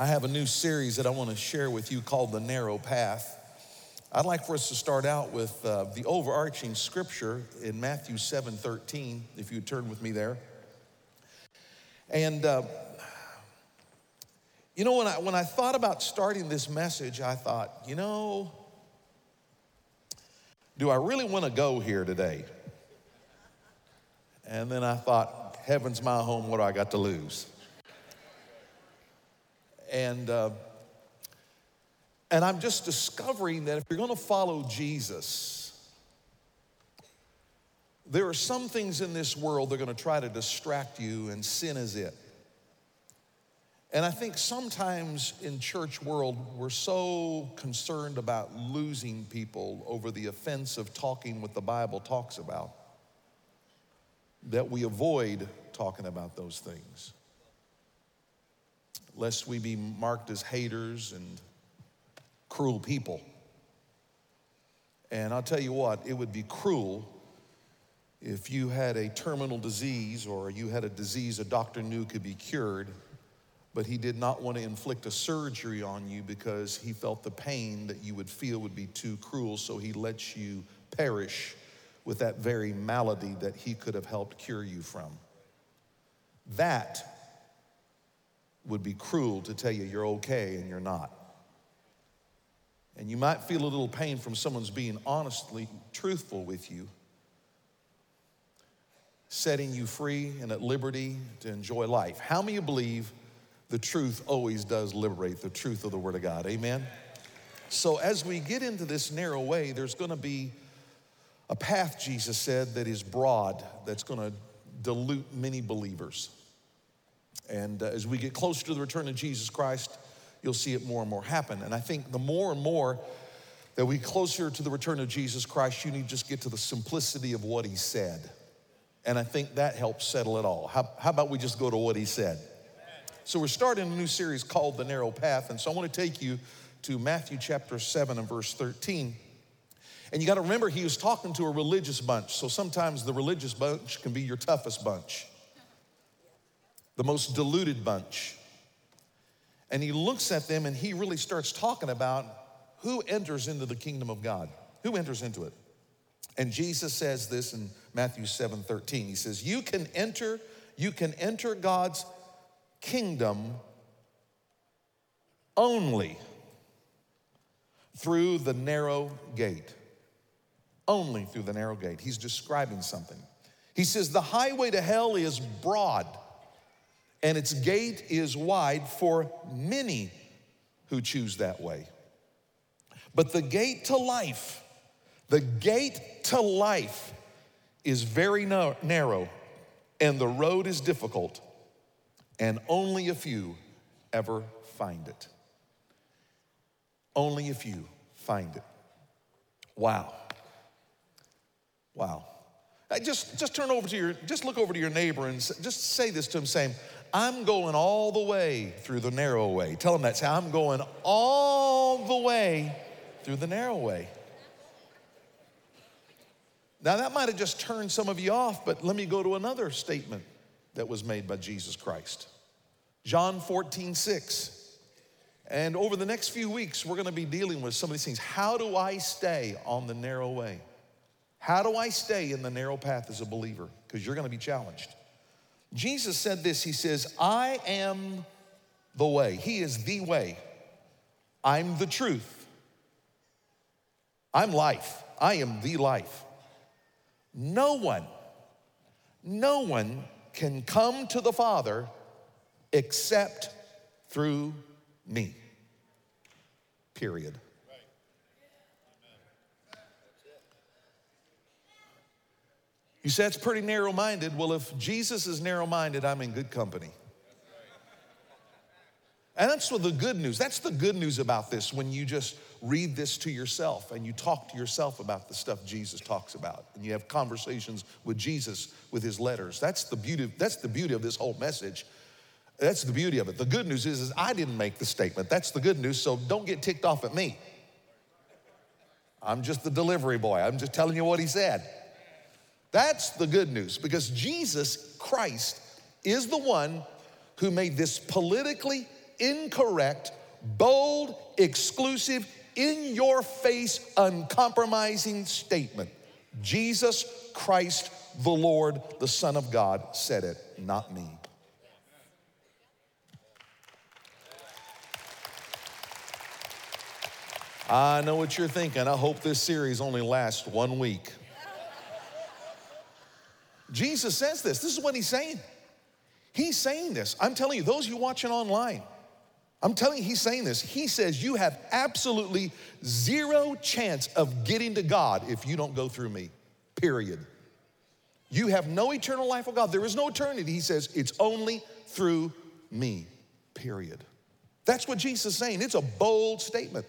I have a new series that I want to share with you called The Narrow Path. I'd like for us to start out with uh, the overarching scripture in Matthew 7 13, if you turn with me there. And, uh, you know, when I, when I thought about starting this message, I thought, you know, do I really want to go here today? And then I thought, heaven's my home, what do I got to lose? And, uh, and I'm just discovering that if you're going to follow Jesus, there are some things in this world that are going to try to distract you, and sin is it. And I think sometimes in church world, we're so concerned about losing people over the offense of talking what the Bible talks about that we avoid talking about those things lest we be marked as haters and cruel people. And I'll tell you what, it would be cruel if you had a terminal disease or you had a disease a doctor knew could be cured, but he did not want to inflict a surgery on you because he felt the pain that you would feel would be too cruel, so he lets you perish with that very malady that he could have helped cure you from. That would be cruel to tell you you're okay and you're not. And you might feel a little pain from someone's being honestly truthful with you, setting you free and at liberty to enjoy life. How many believe the truth always does liberate, the truth of the Word of God? Amen? So, as we get into this narrow way, there's gonna be a path, Jesus said, that is broad, that's gonna dilute many believers. And uh, as we get closer to the return of Jesus Christ, you'll see it more and more happen. And I think the more and more that we closer to the return of Jesus Christ, you need to just get to the simplicity of what he said. And I think that helps settle it all. How, how about we just go to what he said? So we're starting a new series called The Narrow Path. And so I want to take you to Matthew chapter 7 and verse 13. And you got to remember, he was talking to a religious bunch. So sometimes the religious bunch can be your toughest bunch the most deluded bunch. And he looks at them and he really starts talking about who enters into the kingdom of God. Who enters into it? And Jesus says this in Matthew 7 13. He says, You can enter, you can enter God's kingdom only through the narrow gate. Only through the narrow gate. He's describing something. He says, The highway to hell is broad and its gate is wide for many who choose that way. But the gate to life, the gate to life is very narrow, and the road is difficult, and only a few ever find it. Only a few find it. Wow. Wow. Just, just turn over to your, just look over to your neighbor and just say this to him, saying, I'm going all the way through the narrow way. Tell them that. Say, I'm going all the way through the narrow way. Now, that might have just turned some of you off, but let me go to another statement that was made by Jesus Christ. John 14, 6. And over the next few weeks, we're going to be dealing with some of these things. How do I stay on the narrow way? How do I stay in the narrow path as a believer? Because you're going to be challenged. Jesus said this He says, I am the way. He is the way. I'm the truth. I'm life. I am the life. No one, no one can come to the Father except through me. Period. You say it's pretty narrow minded. Well, if Jesus is narrow minded, I'm in good company. And that's what the good news. That's the good news about this when you just read this to yourself and you talk to yourself about the stuff Jesus talks about and you have conversations with Jesus with his letters. That's the beauty that's the beauty of this whole message. That's the beauty of it. The good news is, is I didn't make the statement. That's the good news. So don't get ticked off at me. I'm just the delivery boy. I'm just telling you what he said. That's the good news because Jesus Christ is the one who made this politically incorrect, bold, exclusive, in your face, uncompromising statement. Jesus Christ, the Lord, the Son of God, said it, not me. I know what you're thinking. I hope this series only lasts one week. Jesus says this. This is what he's saying. He's saying this. I'm telling you, those of you watching online, I'm telling you, he's saying this. He says, You have absolutely zero chance of getting to God if you don't go through me, period. You have no eternal life with God. There is no eternity. He says, It's only through me, period. That's what Jesus is saying. It's a bold statement.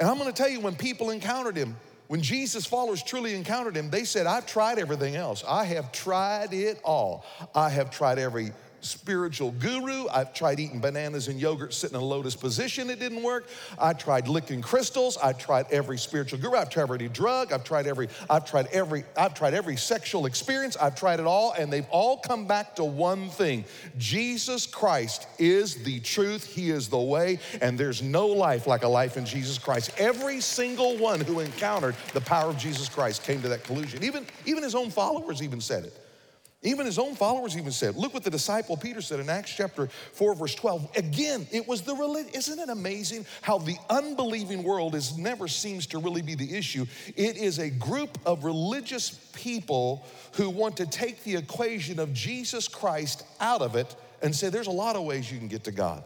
And I'm gonna tell you, when people encountered him, when Jesus' followers truly encountered him, they said, I've tried everything else. I have tried it all. I have tried every spiritual guru. I've tried eating bananas and yogurt sitting in a lotus position. It didn't work. I tried licking crystals. I tried every spiritual guru. I've tried every drug. I've tried every, I've tried every, I've tried every sexual experience. I've tried it all, and they've all come back to one thing. Jesus Christ is the truth. He is the way, and there's no life like a life in Jesus Christ. Every single one who encountered the power of Jesus Christ came to that conclusion. Even, even his own followers even said it. Even his own followers even said, look what the disciple Peter said in Acts chapter 4, verse 12. Again, it was the religion. Isn't it amazing how the unbelieving world is never seems to really be the issue? It is a group of religious people who want to take the equation of Jesus Christ out of it and say, there's a lot of ways you can get to God.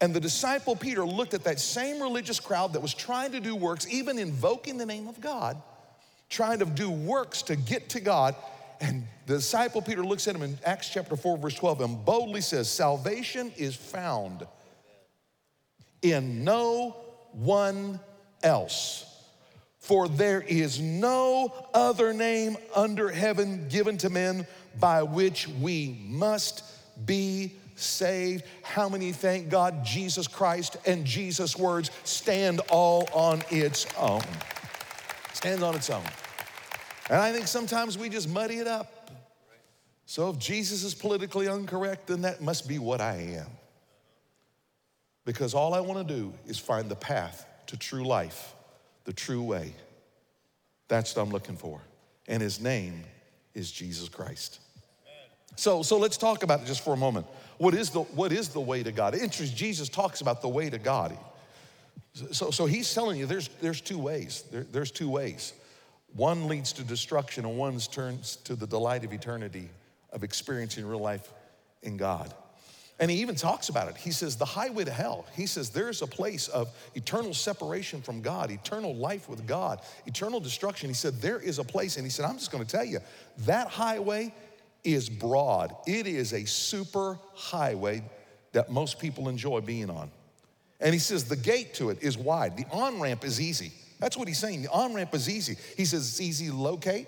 And the disciple Peter looked at that same religious crowd that was trying to do works, even invoking the name of God, trying to do works to get to God. And the disciple Peter looks at him in Acts chapter 4, verse 12, and boldly says, Salvation is found in no one else. For there is no other name under heaven given to men by which we must be saved. How many thank God Jesus Christ and Jesus' words stand all on its own? Stand on its own. And I think sometimes we just muddy it up. So if Jesus is politically incorrect, then that must be what I am. Because all I want to do is find the path to true life, the true way. That's what I'm looking for. And his name is Jesus Christ. So, so let's talk about it just for a moment. What is the, what is the way to God? Interesting, Jesus talks about the way to God. So, so he's telling you there's, there's two ways. There, there's two ways. One leads to destruction, and one turns to the delight of eternity of experiencing real life in God. And he even talks about it. He says, the highway to hell. He says, there's a place of eternal separation from God, eternal life with God, eternal destruction. He said, there is a place. And he said, I'm just going to tell you, that highway is broad. It is a super highway that most people enjoy being on. And he says, the gate to it is wide, the on ramp is easy. That's what he's saying. The on ramp is easy. He says it's easy to locate.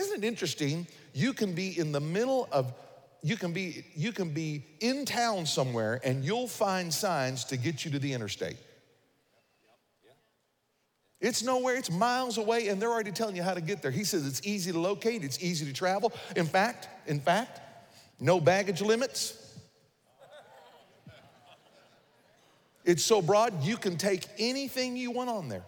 Isn't it interesting? You can be in the middle of you can be you can be in town somewhere and you'll find signs to get you to the interstate. It's nowhere, it's miles away, and they're already telling you how to get there. He says it's easy to locate, it's easy to travel. In fact, in fact, no baggage limits. It's so broad, you can take anything you want on there.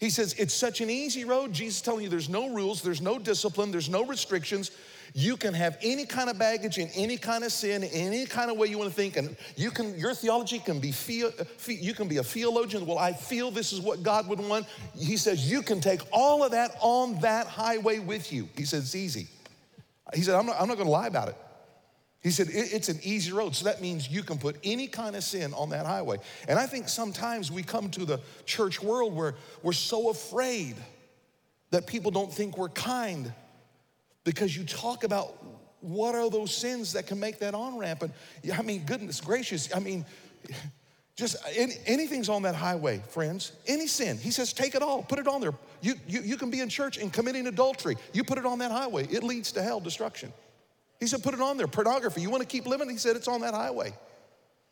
He says it's such an easy road. Jesus telling you there's no rules, there's no discipline, there's no restrictions. You can have any kind of baggage in any kind of sin, in any kind of way you want to think, and you can. Your theology can be feel, you can be a theologian. Well, I feel this is what God would want. He says you can take all of that on that highway with you. He says it's easy. He said I'm not, I'm not going to lie about it. He said, it's an easy road. So that means you can put any kind of sin on that highway. And I think sometimes we come to the church world where we're so afraid that people don't think we're kind because you talk about what are those sins that can make that on ramp. And I mean, goodness gracious, I mean, just any, anything's on that highway, friends. Any sin. He says, take it all, put it on there. You, you, you can be in church and committing adultery. You put it on that highway, it leads to hell, destruction. He said, put it on there. Pornography, you want to keep living? He said, it's on that highway.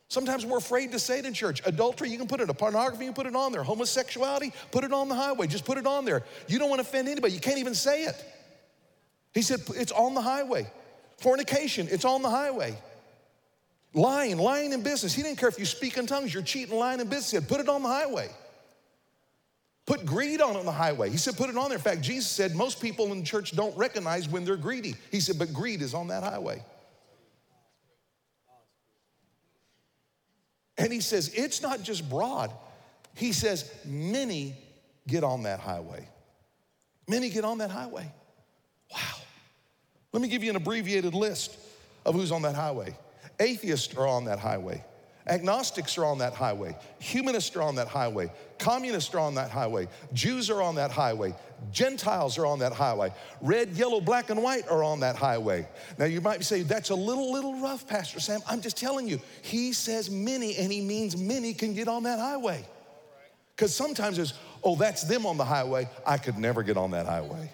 Sometimes we're afraid to say it in church. Adultery, you can put it. A pornography, you put it on there. Homosexuality, put it on the highway. Just put it on there. You don't want to offend anybody. You can't even say it. He said, it's on the highway. Fornication, it's on the highway. Lying, lying in business. He didn't care if you speak in tongues, you're cheating, lying in business. He said, put it on the highway. Put greed on on the highway. He said, put it on there. In fact, Jesus said most people in church don't recognize when they're greedy. He said, but greed is on that highway. And he says, it's not just broad. He says, many get on that highway. Many get on that highway. Wow. Let me give you an abbreviated list of who's on that highway. Atheists are on that highway. Agnostics are on that highway. Humanists are on that highway. Communists are on that highway. Jews are on that highway. Gentiles are on that highway. Red, yellow, black, and white are on that highway. Now you might say, that's a little, little rough, Pastor Sam. I'm just telling you, he says many, and he means many can get on that highway. Because sometimes there's, oh, that's them on the highway. I could never get on that highway.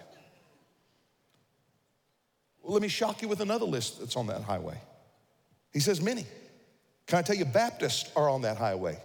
Let me shock you with another list that's on that highway. He says many. Can I tell you, Baptists are on that highway.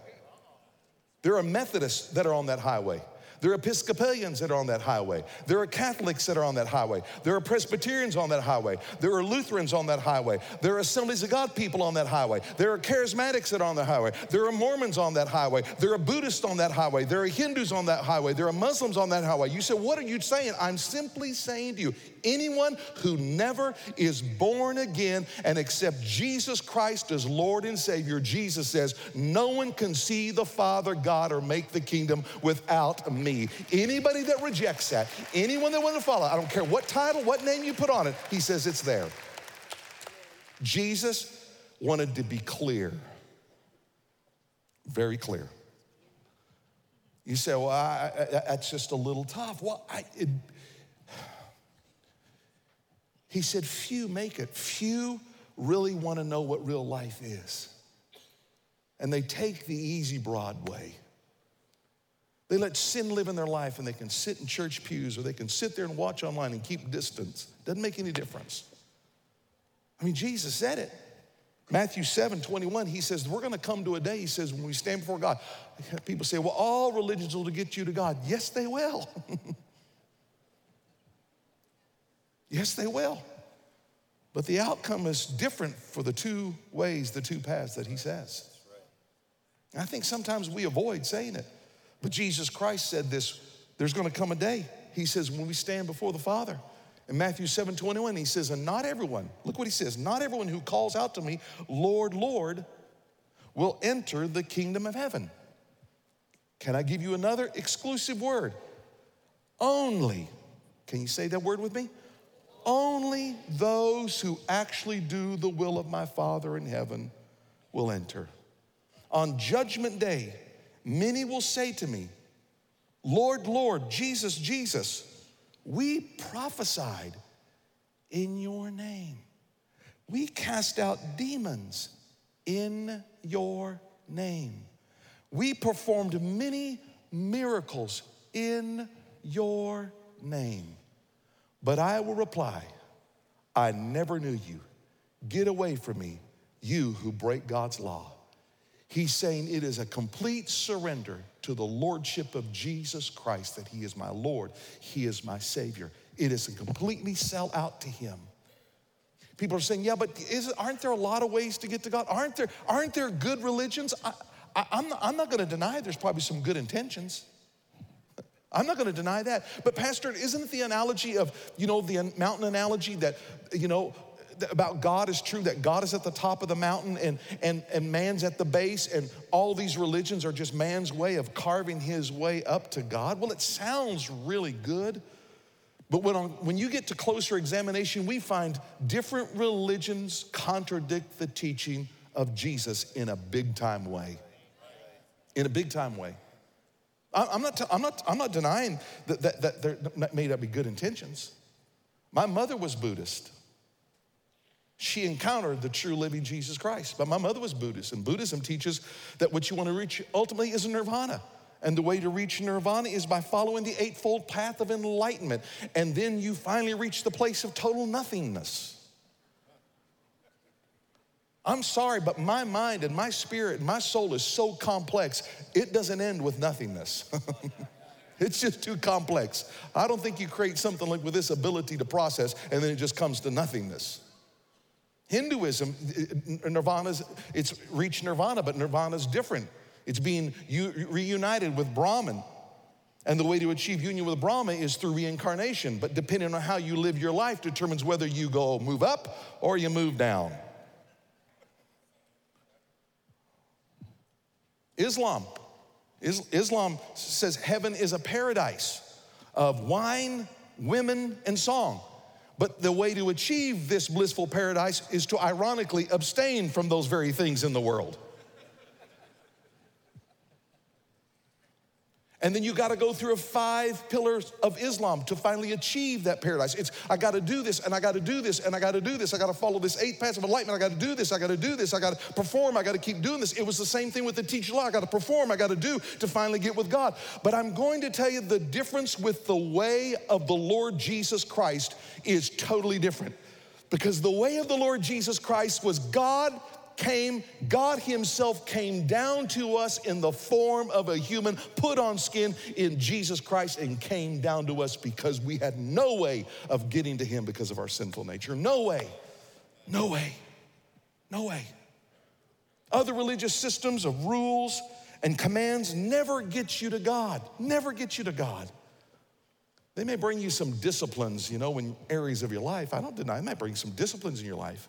There are Methodists that are on that highway. There are Episcopalians that are on that highway. There are Catholics that are on that highway. There are Presbyterians on that highway. There are Lutherans on that highway. There are Assemblies of God people on that highway. There are Charismatics that are on the highway. There are Mormons on that highway. There are Buddhists on that highway. There are Hindus on that highway. There are Muslims on that highway. You say, What are you saying? I'm simply saying to you, anyone who never is born again and accept Jesus Christ as Lord and Savior, Jesus says, No one can see the Father God or make the kingdom without me. Anybody that rejects that, anyone that wants to follow, I don't care what title, what name you put on it, he says it's there. Jesus wanted to be clear, very clear. You say, well, I, I, that's just a little tough. Well, I, it, he said, few make it. Few really want to know what real life is. And they take the easy, broad way. They let sin live in their life and they can sit in church pews or they can sit there and watch online and keep distance. Doesn't make any difference. I mean, Jesus said it. Matthew 7 21, he says, We're gonna come to a day, he says, when we stand before God. People say, Well, all religions will get you to God. Yes, they will. yes, they will. But the outcome is different for the two ways, the two paths that he says. I think sometimes we avoid saying it. But Jesus Christ said this there's to come a day. He says, when we stand before the Father. In Matthew 7 21, he says, and not everyone, look what he says, not everyone who calls out to me, Lord, Lord, will enter the kingdom of heaven. Can I give you another exclusive word? Only, can you say that word with me? Only those who actually do the will of my Father in heaven will enter. On judgment day, Many will say to me, Lord, Lord, Jesus, Jesus, we prophesied in your name. We cast out demons in your name. We performed many miracles in your name. But I will reply, I never knew you. Get away from me, you who break God's law. He's saying it is a complete surrender to the lordship of Jesus Christ, that He is my Lord, He is my Savior. It is a completely sell out to Him. People are saying, yeah, but aren't there a lot of ways to get to God? Aren't there, aren't there good religions? I, am not, I'm not going to deny there's probably some good intentions. I'm not going to deny that. But, Pastor, isn't the analogy of, you know, the mountain analogy that, you know, about God is true that God is at the top of the mountain and, and, and man's at the base, and all these religions are just man's way of carving his way up to God? Well, it sounds really good. But when, on, when you get to closer examination, we find different religions contradict the teaching of Jesus in a big time way. In a big time way. I'm not, I'm not, I'm not denying that, that, that there may not be good intentions. My mother was Buddhist she encountered the true living Jesus Christ. But my mother was Buddhist, and Buddhism teaches that what you want to reach ultimately is nirvana. And the way to reach nirvana is by following the eightfold path of enlightenment. And then you finally reach the place of total nothingness. I'm sorry, but my mind and my spirit and my soul is so complex, it doesn't end with nothingness. it's just too complex. I don't think you create something like with this ability to process and then it just comes to nothingness. Hinduism, eh, eh, nirvana's, it's reached nirvana, but nirvana's different. It's being reunited with Brahman. And the way to achieve union with Brahma is through reincarnation. But depending on how you live your life determines whether you go move up or you move down. Islam. Islam says heaven is a paradise of wine, women, and song. But the way to achieve this blissful paradise is to ironically abstain from those very things in the world. And then you got to go through five pillars of Islam to finally achieve that paradise. It's, I got to do this and I got to do this and I got to do this. I got to follow this eight paths of enlightenment. I got to do this. I got to do this. I got to perform. I got to keep doing this. It was the same thing with the teacher law. I got to perform. I got to do to finally get with God. But I'm going to tell you the difference with the way of the Lord Jesus Christ is totally different. Because the way of the Lord Jesus Christ was God came, God Himself came down to us in the form of a human, put on skin in Jesus Christ, and came down to us because we had no way of getting to Him because of our sinful nature. No way. No way. No way. Other religious systems of rules and commands never get you to God, never get you to God. They may bring you some disciplines, you know, in areas of your life. I don't deny, they might bring some disciplines in your life.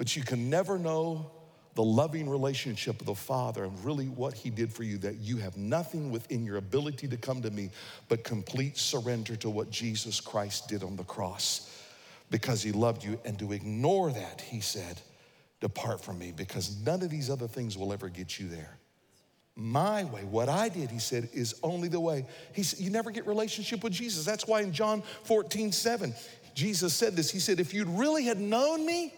But you can never know the loving relationship of the Father and really what He did for you, that you have nothing within your ability to come to me but complete surrender to what Jesus Christ did on the cross because He loved you. And to ignore that, He said, Depart from me because none of these other things will ever get you there. My way, what I did, he said, is only the way. He said, You never get relationship with Jesus. That's why in John 14, 7, Jesus said this. He said, If you'd really had known me,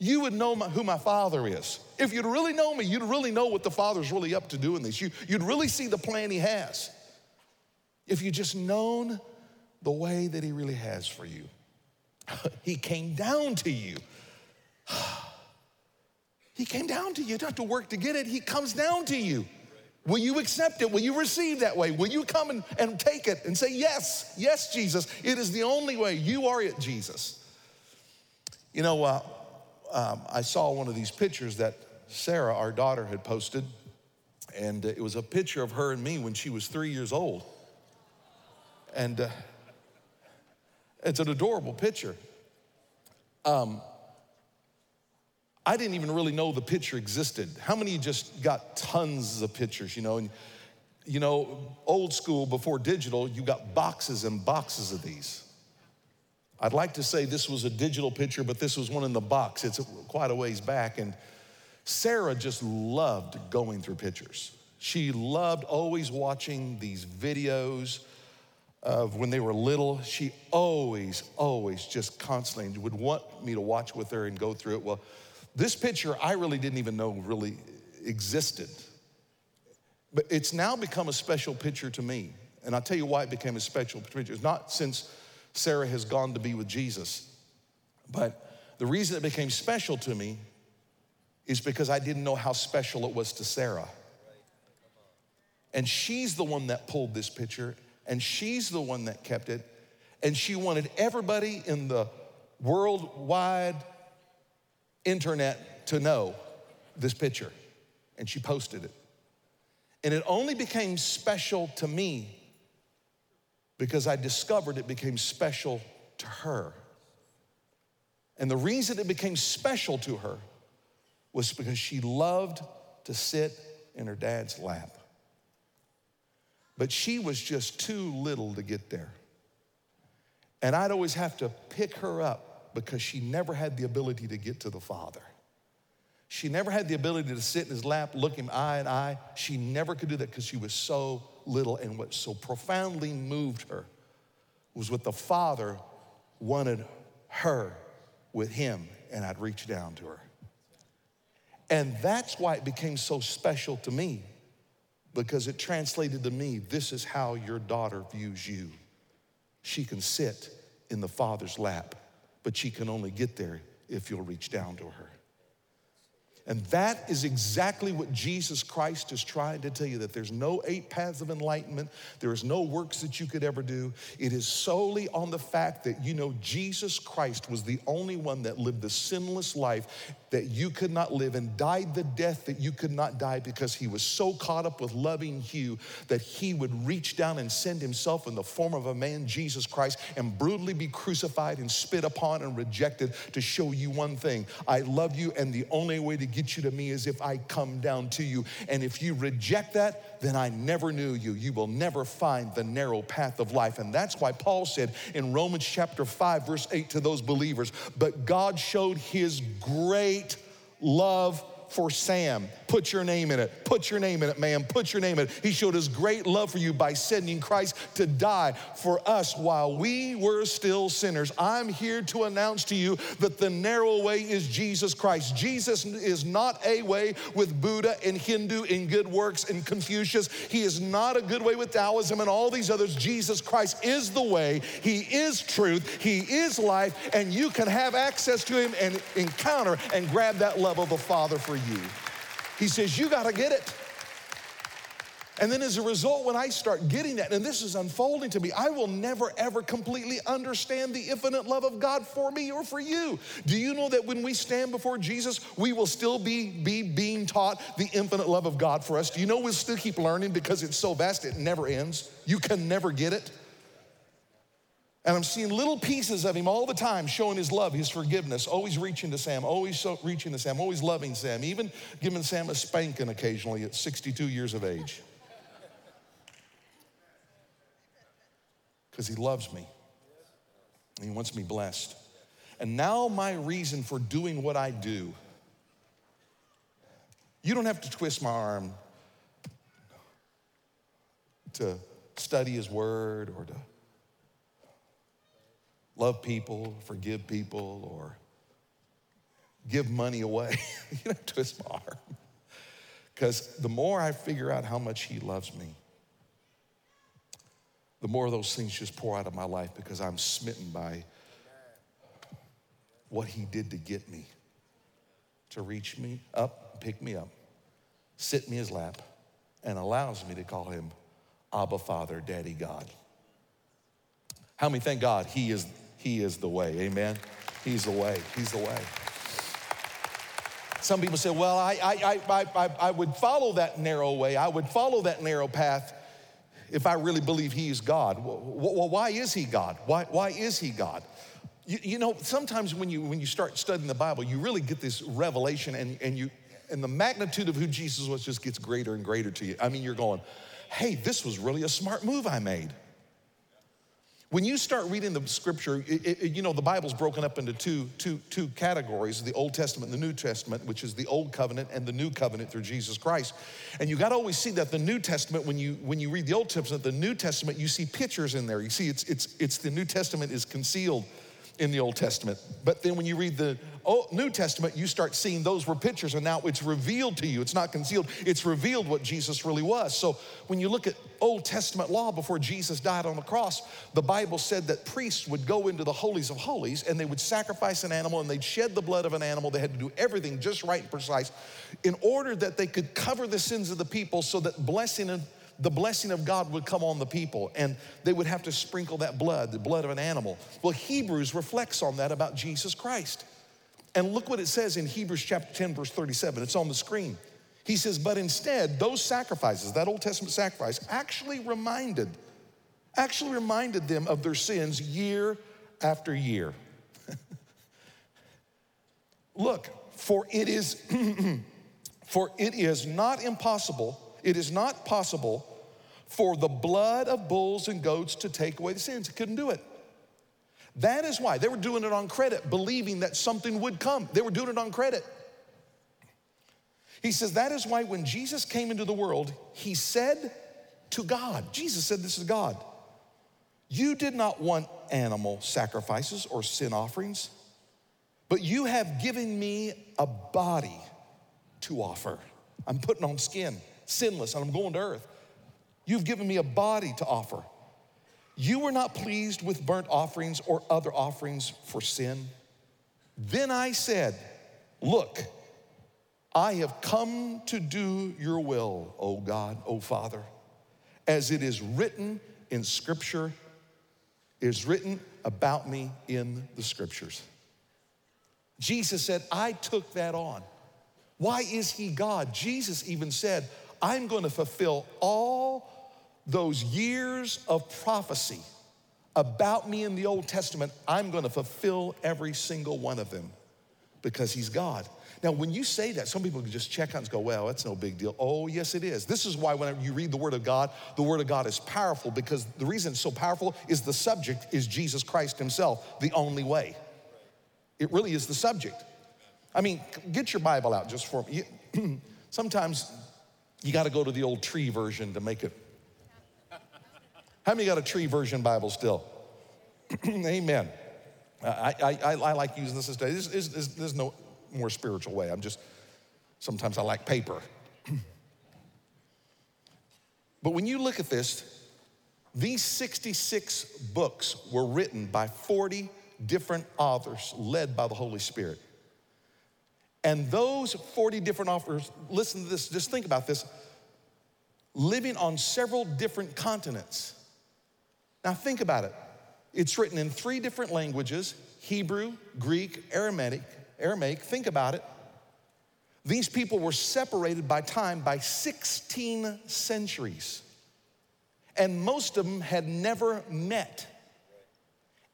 you would know my, who my father is. If you'd really know me, you'd really know what the father's really up to doing this. You, you'd really see the plan he has. If you just known the way that he really has for you. he came down to you. he came down to you. You don't have to work to get it. He comes down to you. Will you accept it? Will you receive that way? Will you come and, and take it and say, Yes, yes, Jesus? It is the only way. You are it, Jesus. You know, uh, um, I saw one of these pictures that Sarah, our daughter, had posted, and uh, it was a picture of her and me when she was three years old. And uh, it's an adorable picture. Um, I didn't even really know the picture existed. How many just got tons of pictures, you know? And, you know, old school before digital, you got boxes and boxes of these. I'd like to say this was a digital picture, but this was one in the box. It's quite a ways back. And Sarah just loved going through pictures. She loved always watching these videos of when they were little. She always, always just constantly would want me to watch with her and go through it. Well, this picture I really didn't even know really existed. But it's now become a special picture to me. And I'll tell you why it became a special picture. It's not since Sarah has gone to be with Jesus. But the reason it became special to me is because I didn't know how special it was to Sarah. And she's the one that pulled this picture, and she's the one that kept it. And she wanted everybody in the worldwide internet to know this picture. And she posted it. And it only became special to me because I discovered it became special to her. And the reason it became special to her was because she loved to sit in her dad's lap. But she was just too little to get there. And I'd always have to pick her up because she never had the ability to get to the Father. She never had the ability to sit in his lap, look him eye in eye. She never could do that because she was so little, and what so profoundly moved her was what the Father wanted her with him, and I'd reach down to her. And that's why it became so special to me, because it translated to me this is how your daughter views you. She can sit in the Father's lap, but she can only get there if you'll reach down to her. And that is exactly what Jesus Christ is trying to tell you that there's no eight paths of enlightenment, there is no works that you could ever do. It is solely on the fact that you know Jesus Christ was the only one that lived the sinless life that you could not live and died the death that you could not die because he was so caught up with loving you that he would reach down and send himself in the form of a man, Jesus Christ, and brutally be crucified and spit upon and rejected to show you one thing I love you, and the only way to get you to me is if I come down to you. And if you reject that, then I never knew you. You will never find the narrow path of life. And that's why Paul said in Romans chapter 5, verse 8 to those believers, but God showed his great love for Sam. Put your name in it. Put your name in it, man. Put your name in it. He showed his great love for you by sending Christ to die for us while we were still sinners. I'm here to announce to you that the narrow way is Jesus Christ. Jesus is not a way with Buddha and Hindu and good works and Confucius. He is not a good way with Taoism and all these others. Jesus Christ is the way. He is truth. He is life. And you can have access to him and encounter and grab that love of the Father for you. He says, You got to get it. And then as a result, when I start getting that, and this is unfolding to me, I will never ever completely understand the infinite love of God for me or for you. Do you know that when we stand before Jesus, we will still be, be being taught the infinite love of God for us? Do you know we'll still keep learning because it's so vast, it never ends? You can never get it. And I'm seeing little pieces of him all the time showing his love, his forgiveness, always reaching to Sam, always so reaching to Sam, always loving Sam, even giving Sam a spanking occasionally at 62 years of age. Because he loves me and he wants me blessed. And now, my reason for doing what I do, you don't have to twist my arm to study his word or to love people, forgive people, or give money away. you don't to twist my arm. Because the more I figure out how much He loves me, the more those things just pour out of my life because I'm smitten by what He did to get me, to reach me up, pick me up, sit me in His lap, and allows me to call Him Abba Father, Daddy God. How many thank God He is he is the way. Amen. He's the way. He's the way. Some people say, well, I, I, I, I, I would follow that narrow way. I would follow that narrow path if I really believe He is God. Well, why is He God? Why, why is He God? You, you, know, sometimes when you, when you start studying the Bible, you really get this revelation and, and, you, and the magnitude of who Jesus was just gets greater and greater to you. I mean, you're going, hey, this was really a smart move I made. When you start reading the scripture, it, it, you know, the Bible's broken up into two, two, two categories the Old Testament and the New Testament, which is the Old Covenant and the New Covenant through Jesus Christ. And you got to always see that the New Testament, when you, when you read the Old Testament, the New Testament, you see pictures in there. You see, it's, it's, it's the New Testament is concealed in the Old Testament. But then when you read the New Testament, you start seeing those were pictures, and now it's revealed to you. It's not concealed, it's revealed what Jesus really was. So when you look at Old Testament law before Jesus died on the cross, the Bible said that priests would go into the holies of holies and they would sacrifice an animal and they'd shed the blood of an animal. They had to do everything just right and precise in order that they could cover the sins of the people so that blessing and the blessing of God would come on the people and they would have to sprinkle that blood, the blood of an animal. Well, Hebrews reflects on that about Jesus Christ. And look what it says in Hebrews chapter 10, verse 37. It's on the screen. He says, But instead, those sacrifices, that Old Testament sacrifice, actually reminded, actually reminded them of their sins year after year. Look, for it is, for it is not impossible, it is not possible for the blood of bulls and goats to take away the sins. He couldn't do it. That is why they were doing it on credit, believing that something would come. They were doing it on credit. He says, That is why when Jesus came into the world, he said to God, Jesus said this to God, You did not want animal sacrifices or sin offerings, but you have given me a body to offer. I'm putting on skin, sinless, and I'm going to earth. You've given me a body to offer. You were not pleased with burnt offerings or other offerings for sin. Then I said, Look, I have come to do your will, O God, O Father, as it is written in Scripture, is written about me in the Scriptures. Jesus said, I took that on. Why is he God? Jesus even said, I'm going to fulfill all those years of prophecy about me in the Old Testament. I'm going to fulfill every single one of them because he's God. Now, when you say that, some people can just check out and go, well, that's no big deal. Oh, yes, it is. This is why when you read the Word of God, the Word of God is powerful because the reason it's so powerful is the subject is Jesus Christ Himself, the only way. It really is the subject. I mean, get your Bible out just for me. Sometimes you got to go to the old tree version to make it. How many got a tree version Bible still? Amen. I, I, I, like using this today. There's, there's, there's no more spiritual way. I'm just, sometimes I like paper. but when you look at this, these 66 books were written by 40 different authors led by the Holy Spirit. And those 40 different authors, listen to this, just think about this, living on several different continents. Now, think about it. It's written in three different languages Hebrew, Greek, Aramaic. Aramaic. Think about it. These people were separated by time by 16 centuries, and most of them had never met.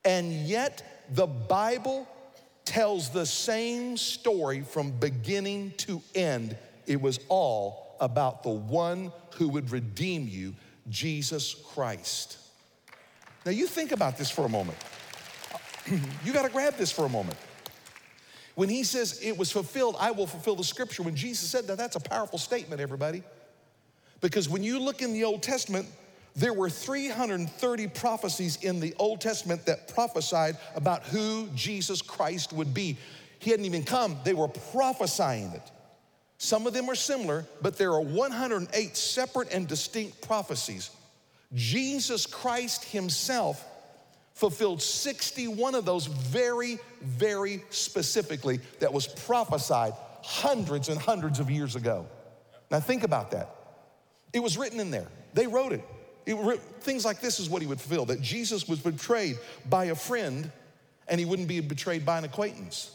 And yet, the Bible tells the same story from beginning to end. It was all about the one who would redeem you, Jesus Christ. Now, you think about this for a moment. you got to grab this for a moment. When he says it was fulfilled, I will fulfill the scripture. When Jesus said that, that's a powerful statement, everybody. Because when you look in the Old Testament, there were 330 prophecies in the Old Testament that prophesied about who Jesus Christ would be. He hadn't even come, they were prophesying it. Some of them are similar, but there are 108 separate and distinct prophecies. Jesus Christ Himself fulfilled 61 of those very, very specifically that was prophesied hundreds and hundreds of years ago. Now, think about that. It was written in there, they wrote it. It, things like this is what he would fulfill that Jesus was betrayed by a friend and he wouldn't be betrayed by an acquaintance.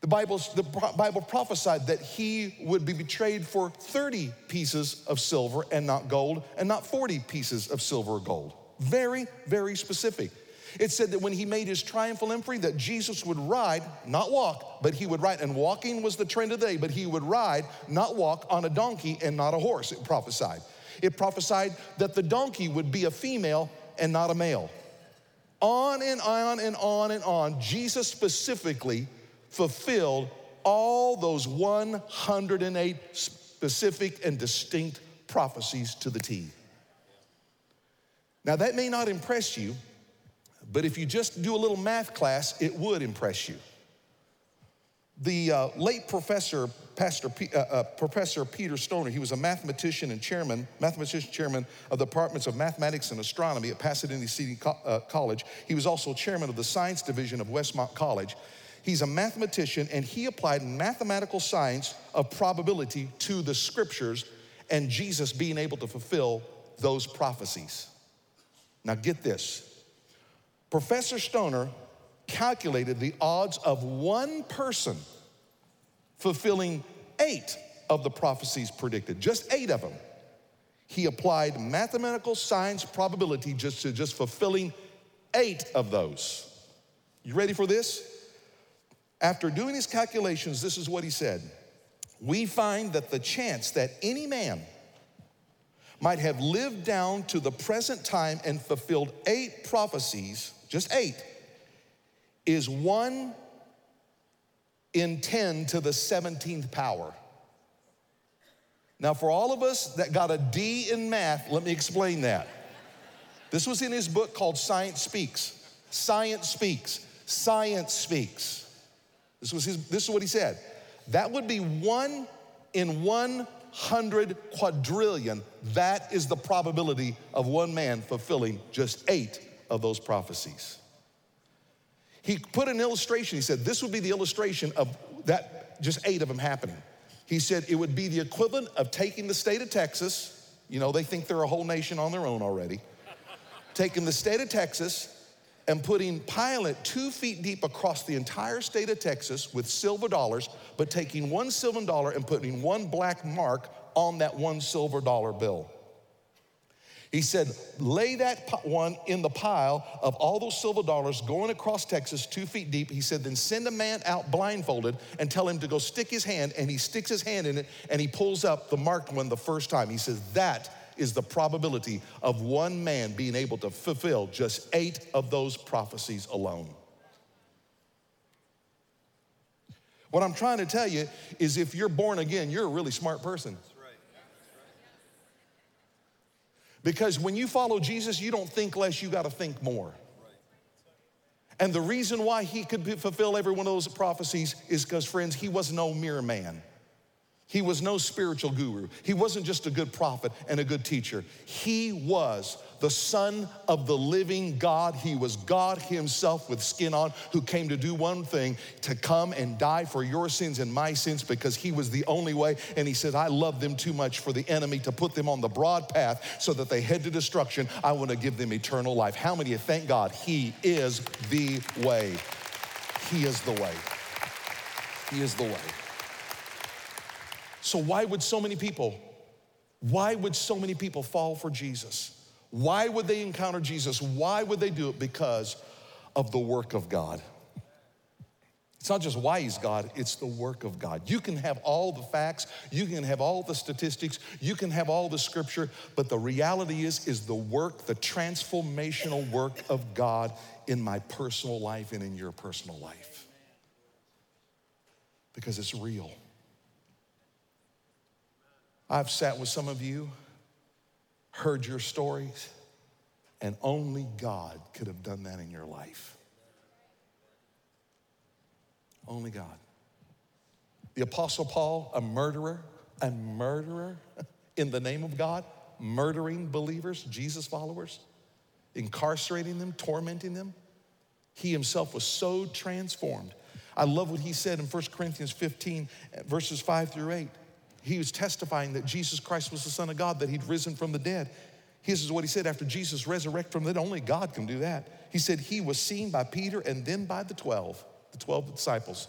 The, Bible's, the Bible prophesied that he would be betrayed for 30 pieces of silver and not gold, and not 40 pieces of silver or gold. Very, very specific. It said that when he made his triumphal entry, that Jesus would ride, not walk, but he would ride. And walking was the trend of the day, but he would ride, not walk, on a donkey and not a horse, it prophesied. It prophesied that the donkey would be a female and not a male. On and on and on and on, Jesus specifically fulfilled all those 108 specific and distinct prophecies to the T. Now, that may not impress you, but if you just do a little math class, it would impress you. The uh, late professor Pastor P, uh, uh, Professor Peter Stoner. He was a mathematician and chairman, mathematician chairman of the departments of mathematics and astronomy at Pasadena City Co- uh, College. He was also chairman of the science division of Westmont College. He's a mathematician and he applied mathematical science of probability to the scriptures and Jesus being able to fulfill those prophecies. Now, get this. Professor Stoner calculated the odds of one person fulfilling eight of the prophecies predicted, just eight of them. He applied mathematical science probability just to just fulfilling eight of those. You ready for this? After doing his calculations, this is what he said. We find that the chance that any man might have lived down to the present time and fulfilled eight prophecies, just eight, is one in 10 to the 17th power. Now, for all of us that got a D in math, let me explain that. This was in his book called Science Speaks. Science Speaks. Science Speaks. This was his, this is what he said. That would be one in 100 quadrillion. That is the probability of one man fulfilling just eight of those prophecies. He put an illustration. He said, This would be the illustration of that, just eight of them happening. He said it would be the equivalent of taking the state of Texas. You know, they think they're a whole nation on their own already. taking the state of Texas and putting, it two feet deep across the entire state of Texas with silver dollars, but taking one silver dollar and putting one black mark on that one silver dollar bill. He said, lay that one in the pile of all those silver dollars going across Texas two feet deep. He said, then send a man out blindfolded and tell him to go stick his hand. And he sticks his hand in it and he pulls up the marked one the first time. He says, that is the probability of one man being able to fulfill just eight of those prophecies alone. What I'm trying to tell you is if you're born again, you're a really smart person. Because when you follow Jesus, you don't think less, you got to think more. And the reason why he could fulfill every one of those prophecies is because, friends, he was no mere man. He was no spiritual guru. He wasn't just a good prophet and a good teacher. He was the Son of the living God. He was God Himself with skin on, who came to do one thing to come and die for your sins and my sins because He was the only way. And He said, I love them too much for the enemy to put them on the broad path so that they head to destruction. I want to give them eternal life. How many thank God He is the way? He is the way. He is the way. So, why would so many people, why would so many people fall for Jesus? Why would they encounter Jesus? Why would they do it? Because of the work of God. It's not just why he's God, it's the work of God. You can have all the facts, you can have all the statistics, you can have all the scripture, but the reality is is the work, the transformational work of God in my personal life and in your personal life. Because it's real. I've sat with some of you, heard your stories, and only God could have done that in your life. Only God. The Apostle Paul, a murderer, a murderer in the name of God, murdering believers, Jesus followers, incarcerating them, tormenting them. He himself was so transformed. I love what he said in 1 Corinthians 15, verses 5 through 8 he was testifying that Jesus Christ was the Son of God, that he'd risen from the dead. This is what he said after Jesus resurrected from the dead. Only God can do that. He said he was seen by Peter and then by the 12, the 12 disciples.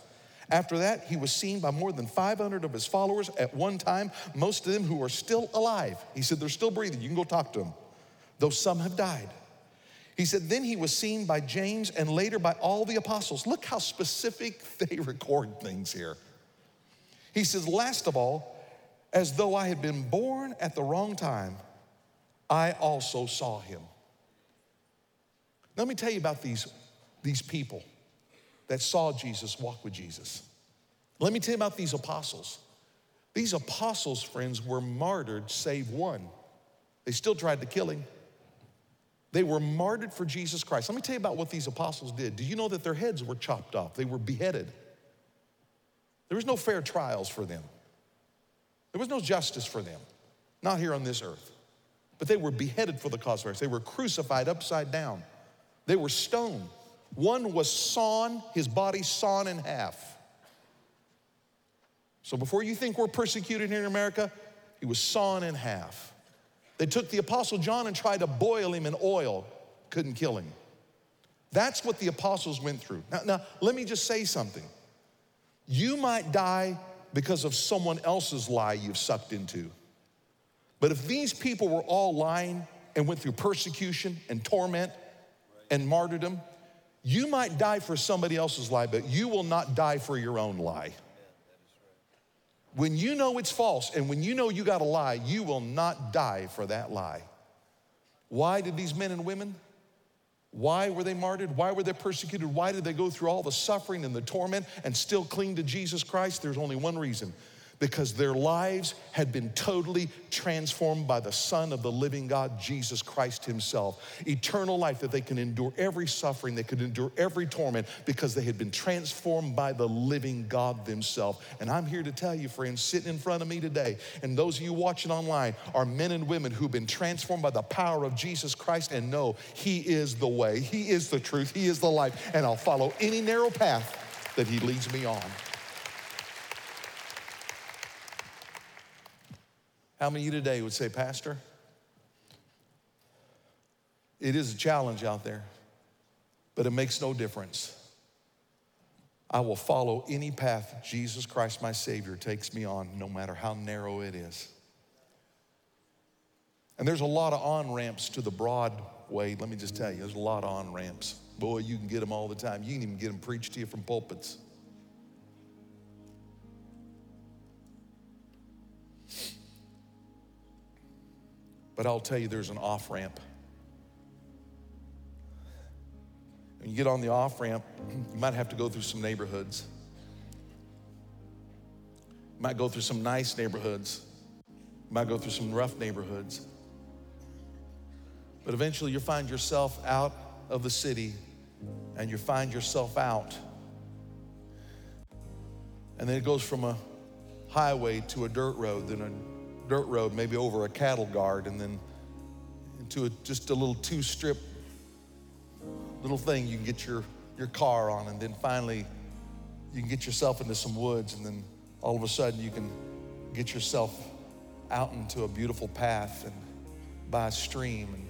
After that, he was seen by more than 500 of his followers at one time, most of them who are still alive. He said they're still breathing. You can go talk to them, though some have died. He said, then he was seen by James and later by all the apostles. Look how specific they record things here. He says, last of all, as though I had been born at the wrong time, I also saw him. Let me tell you about these, these people that saw Jesus walk with Jesus. Let me tell you about these apostles. These apostles, friends, were martyred, save one. They still tried to kill him. They were martyred for Jesus Christ. Let me tell you about what these apostles did. Do you know that their heads were chopped off? They were beheaded. There was no fair trials for them. There was no justice for them, not here on this earth. But they were beheaded for the cause of Christ. They were crucified upside down. They were stoned. One was sawn, his body sawn in half. So before you think we're persecuted here in America, he was sawn in half. They took the Apostle John and tried to boil him in oil, couldn't kill him. That's what the apostles went through. Now, now let me just say something. You might die because of someone else's lie you've sucked into. But if these people were all lying and went through persecution and torment and martyrdom, you might die for somebody else's lie, but you will not die for your own lie. When you know it's false and when you know you got a lie, you will not die for that lie. Why did these men and women why were they martyred? Why were they persecuted? Why did they go through all the suffering and the torment and still cling to Jesus Christ? There's only one reason because their lives had been totally transformed by the Son of the living God, Jesus Christ Himself. Eternal life that they can endure every suffering, they could endure every torment because they had been transformed by the living God Himself. And I'm here to tell you, friends, sitting in front of me today, and those of you watching online are men and women who've been transformed by the power of Jesus Christ and know He is the way, He is the truth, He is the life, and I'll follow any narrow path that He leads me on. How many of you today would say, Pastor, it is a challenge out there, but it makes no difference. I will follow any path Jesus Christ, my Savior, takes me on, no matter how narrow it is. And there's a lot of on ramps to the broad way. Let me just tell you, there's a lot of on ramps. Boy, you can get them all the time. You can even get them preached to you from pulpits. But I'll tell you, there's an off ramp. When you get on the off ramp, you might have to go through some neighborhoods. You might go through some nice neighborhoods. You might go through some rough neighborhoods. But eventually you'll find yourself out of the city and you find yourself out. And then it goes from a highway to a dirt road, then a dirt road, maybe over a cattle guard, and then into a, just a little two strip little thing you can get your, your car on, and then finally you can get yourself into some woods, and then all of a sudden you can get yourself out into a beautiful path and by a stream and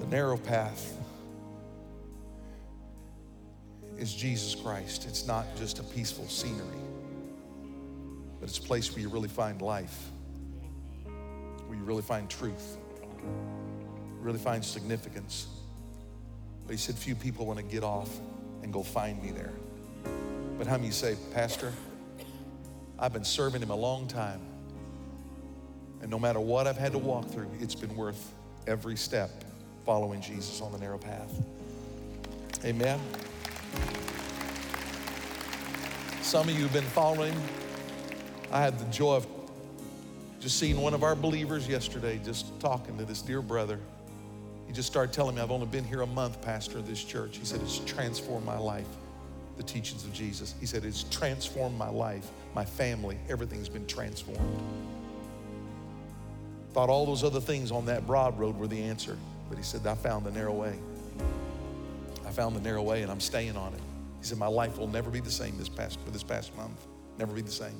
the narrow path is Jesus Christ. It's not just a peaceful scenery, but it's a place where you really find life, where you really find truth, really find significance. But he said, few people want to get off and go find me there. But how many say, Pastor, I've been serving him a long time. And no matter what I've had to walk through, it's been worth every step following Jesus on the narrow path. Amen. Some of you have been following. I had the joy of just seeing one of our believers yesterday, just talking to this dear brother. He just started telling me, I've only been here a month, pastor of this church. He said, It's transformed my life, the teachings of Jesus. He said, It's transformed my life, my family, everything's been transformed. Thought all those other things on that broad road were the answer, but he said, I found the narrow way. I found the narrow way and I'm staying on it. He said, My life will never be the same this past, for this past month. Never be the same.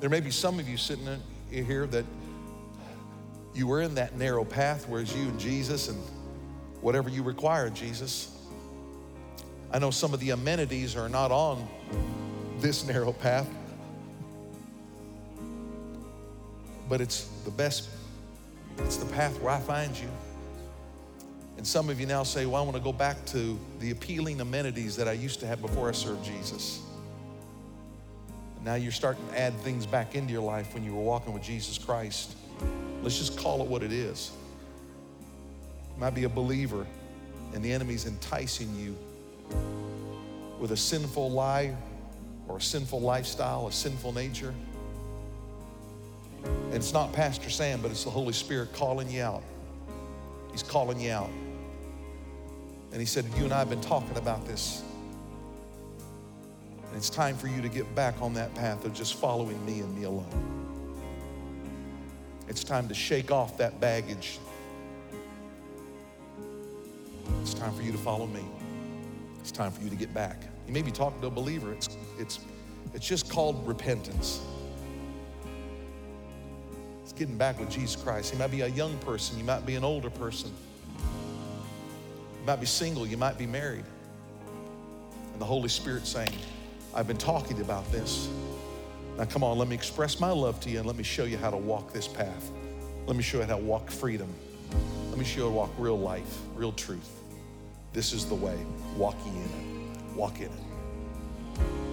There may be some of you sitting in here that you were in that narrow path where it's you and Jesus and whatever you require, Jesus. I know some of the amenities are not on this narrow path, but it's the best, it's the path where I find you. And some of you now say, Well, I want to go back to the appealing amenities that I used to have before I served Jesus. Now you're starting to add things back into your life when you were walking with Jesus Christ. Let's just call it what it is. You might be a believer, and the enemy's enticing you with a sinful lie or a sinful lifestyle, a sinful nature. And it's not Pastor Sam, but it's the Holy Spirit calling you out. He's calling you out. And he said, You and I have been talking about this. It's time for you to get back on that path of just following me and me alone. It's time to shake off that baggage. It's time for you to follow me. It's time for you to get back. You may be talking to a believer. It's, it's, it's just called repentance. It's getting back with Jesus Christ. You might be a young person. You might be an older person. You might be single. You might be married. And the Holy Spirit saying, I've been talking about this. Now, come on, let me express my love to you and let me show you how to walk this path. Let me show you how to walk freedom. Let me show you how to walk real life, real truth. This is the way. Walking in it. Walk in it.